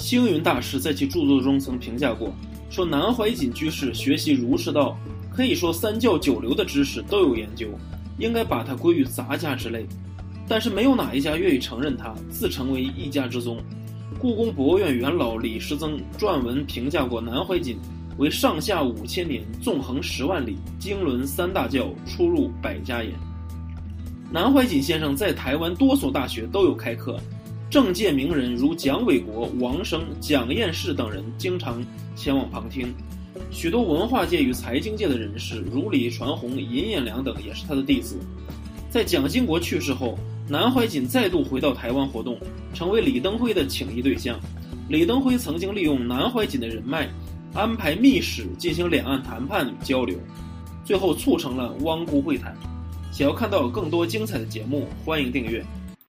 星云大师在其著作中曾评价过，说南怀瑾居士学习儒释道，可以说三教九流的知识都有研究，应该把他归于杂家之类。但是没有哪一家愿意承认他，自成为一家之宗。故宫博物院元老李时增撰文评价过南怀瑾为上下五千年，纵横十万里，经纶三大教，出入百家言。南怀瑾先生在台湾多所大学都有开课，政界名人如蒋纬国、王生、蒋彦士等人经常前往旁听。许多文化界与财经界的人士如李传宏、尹衍梁等也是他的弟子。在蒋经国去世后，南怀瑾再度回到台湾活动，成为李登辉的请益对象。李登辉曾经利用南怀瑾的人脉。安排密使进行两岸谈判与交流，最后促成了汪辜会谈。想要看到更多精彩的节目，欢迎订阅。